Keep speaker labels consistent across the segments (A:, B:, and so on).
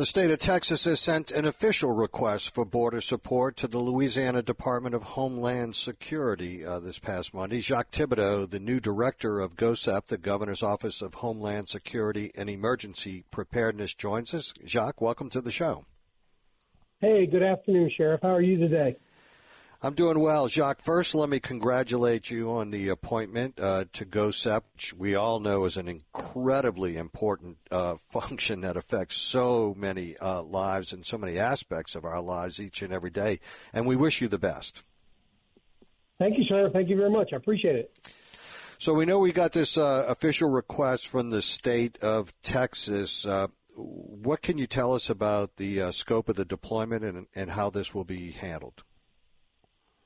A: The state of Texas has sent an official request for border support to the Louisiana Department of Homeland Security uh, this past Monday. Jacques Thibodeaux, the new director of GOHSEP, the Governor's Office of Homeland Security and Emergency Preparedness, joins us. Jacques, welcome to the show.
B: Hey, good afternoon, Sheriff. How are you today?
A: I'm doing well, Jacques. First, let me congratulate you on the appointment uh, to GOHSEP, which we all know is an incredibly important uh, function that affects so many uh, lives and so many aspects of our lives each and every day. And we wish you the best.
B: Thank you, sir. Thank you very much. I appreciate it.
A: So we know we got this uh, official request from the state of Texas. Uh, what can you tell us about the uh, scope of the deployment and, and how this will be handled?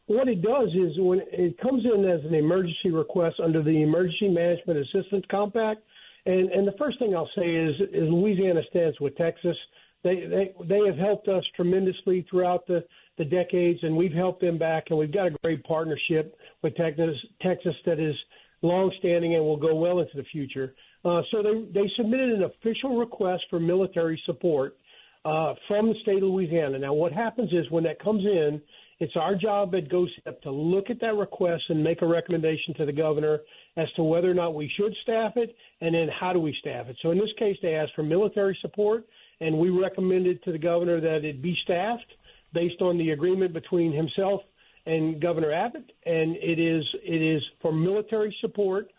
B: What it does is when it comes in as an emergency request under the Emergency Management Assistance Compact, and, and the first thing I'll say is, is Louisiana stands with Texas. They, they they have helped us tremendously throughout the, the decades, and we've helped them back, and we've got a great partnership with Texas, Texas that is longstanding and will go well into the future. Uh, so they they submitted an official request for military support uh, from the state of Louisiana. Now, what happens is when that comes in, it's our job at GOHSEP to look at that request and make a recommendation to the governor as to whether or not we should staff it and then how do we staff it. So in this case, they asked for military support, and we recommended to the governor that it be staffed based on the agreement between himself and Governor Abbott, and it is it is for military support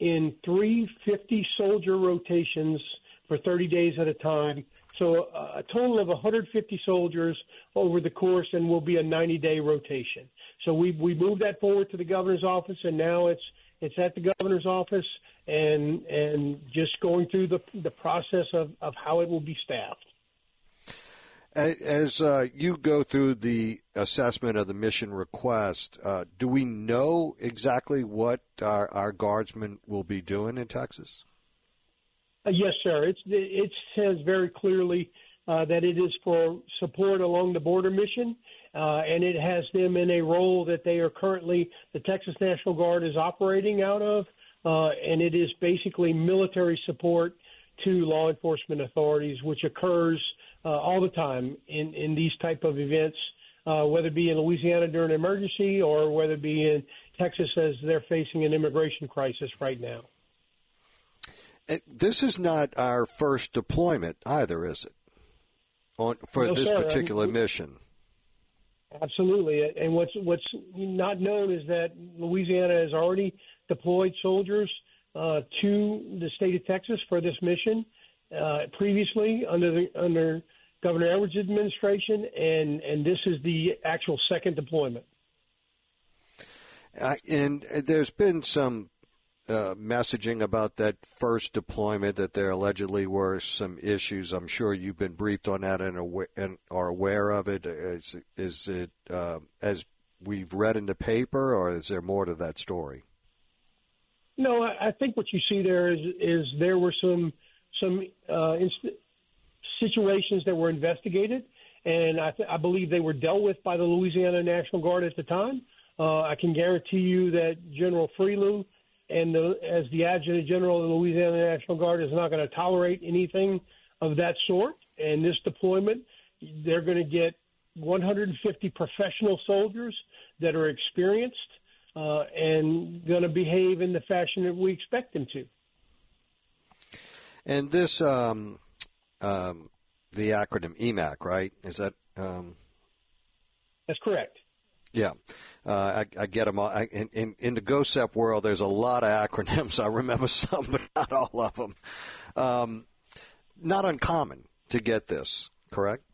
B: in three 50 soldier rotations for 30 days at a time so uh, a total of 150 soldiers over the course, and will be a 90-day rotation. So we we moved that forward to the governor's office, and now it's it's at the governor's office, and and just going through the the process of of how it will be staffed.
A: As uh, you go through the assessment of the mission request, uh, do we know exactly what our, our guardsmen will be doing in Texas?
B: Uh, yes, sir. It's, it says very clearly uh, that it is for support along the border mission, uh, and it has them in a role that they are currently, the Texas National Guard is operating out of, uh, and it is basically military support to law enforcement authorities, which occurs uh, all the time in, in these type of events, uh, whether it be in Louisiana during an emergency or whether it be in Texas as they're facing an immigration crisis right now.
A: Uh, this is not our first deployment either, is it? On for
B: no,
A: this
B: sir.
A: particular
B: I mean,
A: mission.
B: Absolutely, and what's what's not known is that Louisiana has already deployed soldiers uh, to the state of Texas for this mission uh, previously under the under Governor Edwards' administration, and and this is the actual second deployment.
A: Uh, and there's been some uh, messaging about that first deployment that there allegedly were some issues. I'm sure you've been briefed on that and, aware, and are aware of it. Is, is it uh, as we've read in the paper, or is there more to that story?
B: No, I, I think what you see there is is there were some some uh, inst- situations that were investigated, and I, th- I believe they were dealt with by the Louisiana National Guard at the time. Uh, I can guarantee you that General Friloux and the, as the adjutant general of the Louisiana National Guard is not going to tolerate anything of that sort. And this deployment, they're going to get 150 professional soldiers that are experienced uh, and going to behave in the fashion that we expect them to.
A: And this um, um, the acronym EMAC, right? Is that? Um...
B: That's correct.
A: Yeah, uh, I, I, get them all. I, in, in, in, the GOHSEP world, there's a lot of acronyms. I remember some, but not all of them. Um, not uncommon to get this, correct?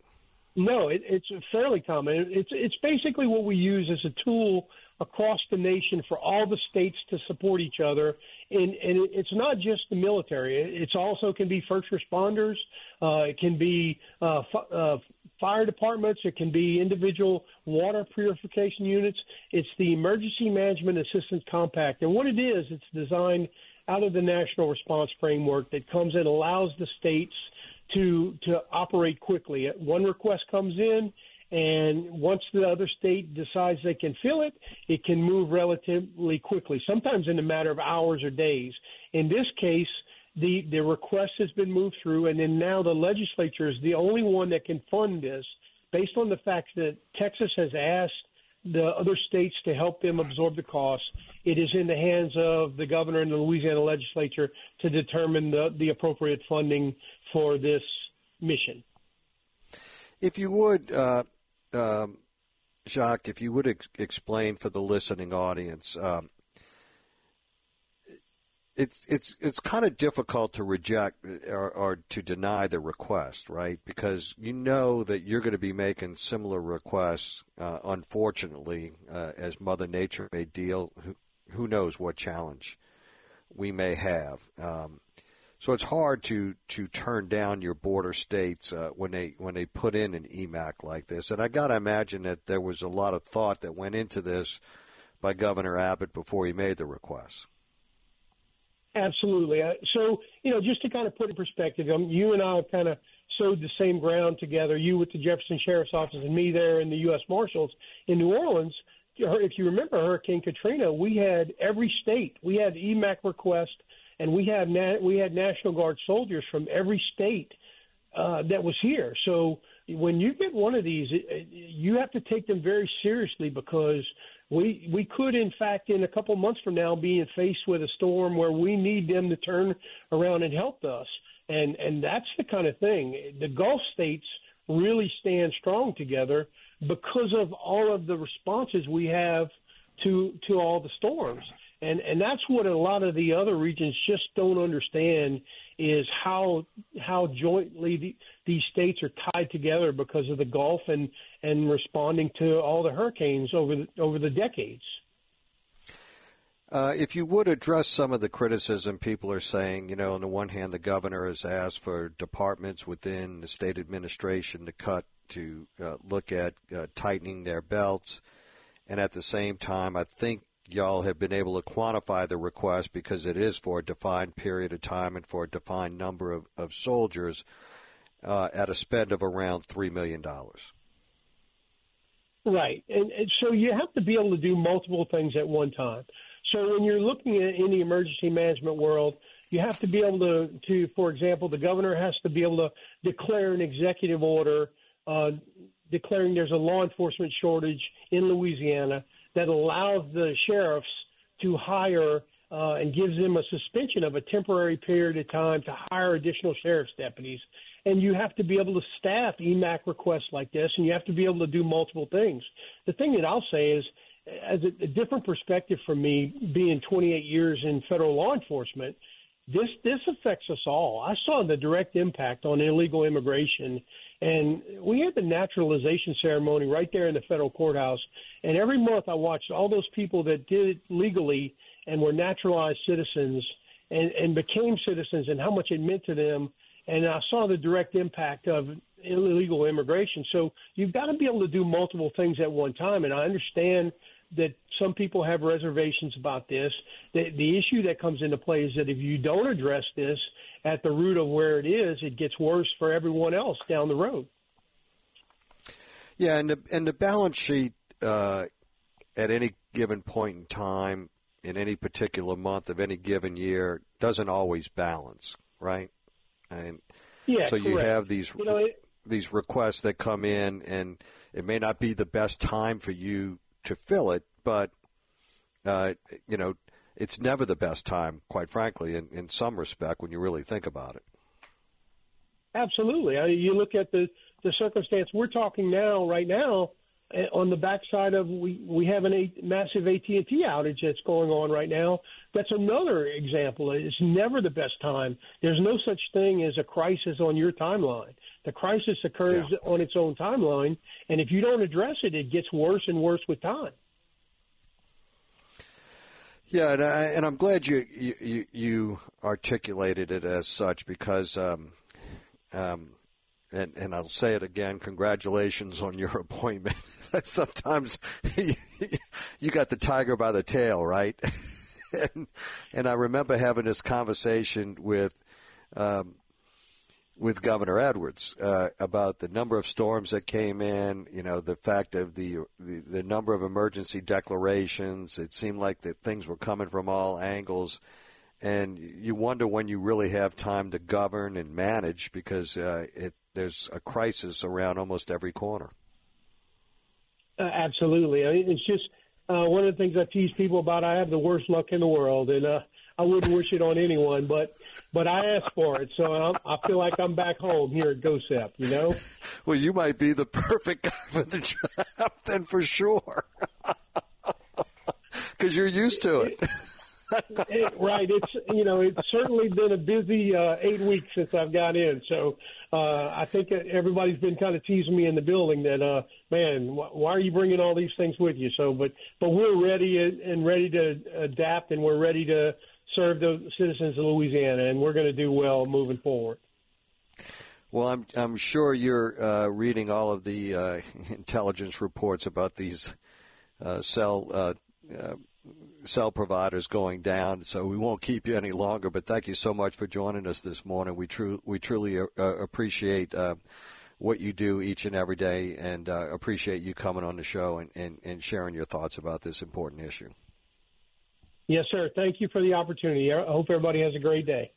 B: No, it, it's fairly common. It's it's basically what we use as a tool across the nation for all the states to support each other. And, and it's not just the military. It's also can be first responders. Uh, it can be uh, uh, fire departments. It can be individual water purification units. It's the Emergency Management Assistance Compact. And what it is, it's designed out of the National Response Framework that comes and allows the states to to operate quickly. Uh, one request comes in, and once the other state decides they can fill it, it can move relatively quickly, sometimes in a matter of hours or days. In this case, the, the request has been moved through, and then now the legislature is the only one that can fund this based on the fact that Texas has asked the other states to help them absorb the costs. It is in the hands of the governor and the Louisiana legislature to determine the, the appropriate funding for this mission.
A: If you would, uh, um, Jacques, if you would ex- explain for the listening audience, um, it's it's it's kind of difficult to reject or, or, to deny the request, right? Because you know that you're going to be making similar requests. Uh, unfortunately, uh, as Mother Nature may deal, who, who knows what challenge we may have. Um, so it's hard to to turn down your border states uh, when they when they put in an EMAC like this. And I got to imagine that there was a lot of thought that went into this by Governor Abbott before he made the request.
B: Absolutely. So you know, just to kind of put in perspective, um, you and I have kind of sowed the same ground together. You with the Jefferson Sheriff's Office, and me there in the U.S. Marshals in New Orleans. If you remember Hurricane Katrina, we had every state we had EMAC request and we had na- we had National Guard soldiers from every state uh, that was here. So when you get one of these, it, you have to take them very seriously because we we could in fact in a couple months from now be in faced with a storm where we need them to turn around and help us. And and that's the kind of thing. The Gulf states really stand strong together because of all of the responses we have to to all the storms and and that's what a lot of the other regions just don't understand is how how jointly the, these states are tied together because of the Gulf and and responding to all the hurricanes over the, over the decades.
A: Uh, if you would address some of the criticism people are saying, you know, on the one hand, the governor has asked for departments within the state administration to cut to uh, look at uh, tightening their belts, and at the same time, I think y'all have been able to quantify the request because it is for a defined period of time and for a defined number of, of soldiers uh, at a spend of around $3 million.
B: Right. And, and, so you have to be able to do multiple things at one time. So when you're looking at in the emergency management world, you have to be able to, to for example, the governor has to be able to declare an executive order uh, declaring there's a law enforcement shortage in Louisiana that allows the sheriffs to hire uh, and gives them a suspension of a temporary period of time to hire additional sheriff's deputies. And you have to be able to staff EMAC requests like this, and you have to be able to do multiple things. The thing that I'll say is, as a, a different perspective from me, being 28 years in federal law enforcement, this this affects us all. I saw the direct impact on illegal immigration and we had the naturalization ceremony right there in the federal courthouse. And every month I watched all those people that did it legally and were naturalized citizens and, and became citizens and how much it meant to them. And I saw the direct impact of illegal immigration. So you've got to be able to do multiple things at one time. And I understand that some people have reservations about this. The, the issue that comes into play is that if you don't address this, at the root of where it is, it gets worse for everyone else down the road.
A: Yeah, and the and the balance sheet uh, at any given point in time, in any particular month of any given year, doesn't always balance, right? And
B: yeah,
A: so you
B: correct.
A: have these
B: you know, it,
A: these requests that come in, and it may not be the best time for you to fill it, but uh, you know it's never the best time, quite frankly, in, in some respect, when you really think about it.
B: Absolutely. I you look at the the circumstance we're talking now, right now, eh, on the backside of we we have a a massive AT and T outage that's going on right now. That's another example. It's never the best time. There's no such thing as a crisis on your timeline. The crisis occurs yeah. on its own timeline, and if you don't address it, it gets worse and worse with time.
A: Yeah, and, I, and I'm glad you, you you articulated it as such because, um, um, and and I'll say it again. Congratulations on your appointment. Sometimes you got the tiger by the tail, right? and and I remember having this conversation with um, with Governor Edwards uh, about the number of storms that came in. You know, the fact of the, the, the number of emergency declarations. It seemed like that things were coming from all angles, and you wonder when you really have time to govern and manage because uh, it, there's a crisis around almost every corner.
B: Uh, absolutely, it's just uh, one of the things I tease people about. I have the worst luck in the world, and uh, I wouldn't wish it on anyone, but but I asked for it, so I'm, I feel like I'm back home here at GOHSEP. You know.
A: Well, you might be the perfect guy for the job, then for sure, because you're used to it.
B: it, right. It's you know it's certainly been a busy uh, eight weeks since I've got in. So uh, I think everybody's been kind of teasing me in the building that uh, man, why are you bringing all these things with you? So, but but we're ready and ready to adapt, and we're ready to serve the citizens of Louisiana, and we're going to do well moving forward.
A: Well, I'm I'm sure you're uh, reading all of the uh, intelligence reports about these uh, cell uh, uh, cell providers going down. So we won't keep you any longer. But thank you so much for joining us this morning. We true we truly uh, appreciate what you do each and every day, and appreciate you coming on the show and, and, and sharing your thoughts about this important issue.
B: Yes, sir. Thank you for the opportunity. I hope everybody has a great day.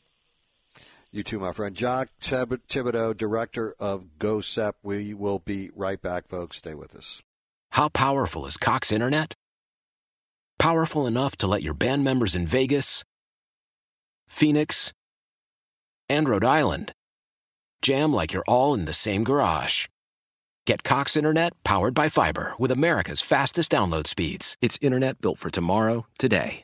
A: You too, my friend. Jacques Thibodeaux, Director of GOHSEP. We will be right back, folks. Stay with us.
C: How powerful is Cox Internet? Powerful enough to let your band members in Vegas, Phoenix, and Rhode Island jam like you're all in the same garage. Get Cox Internet powered by fiber with America's fastest download speeds. It's internet built for tomorrow, today.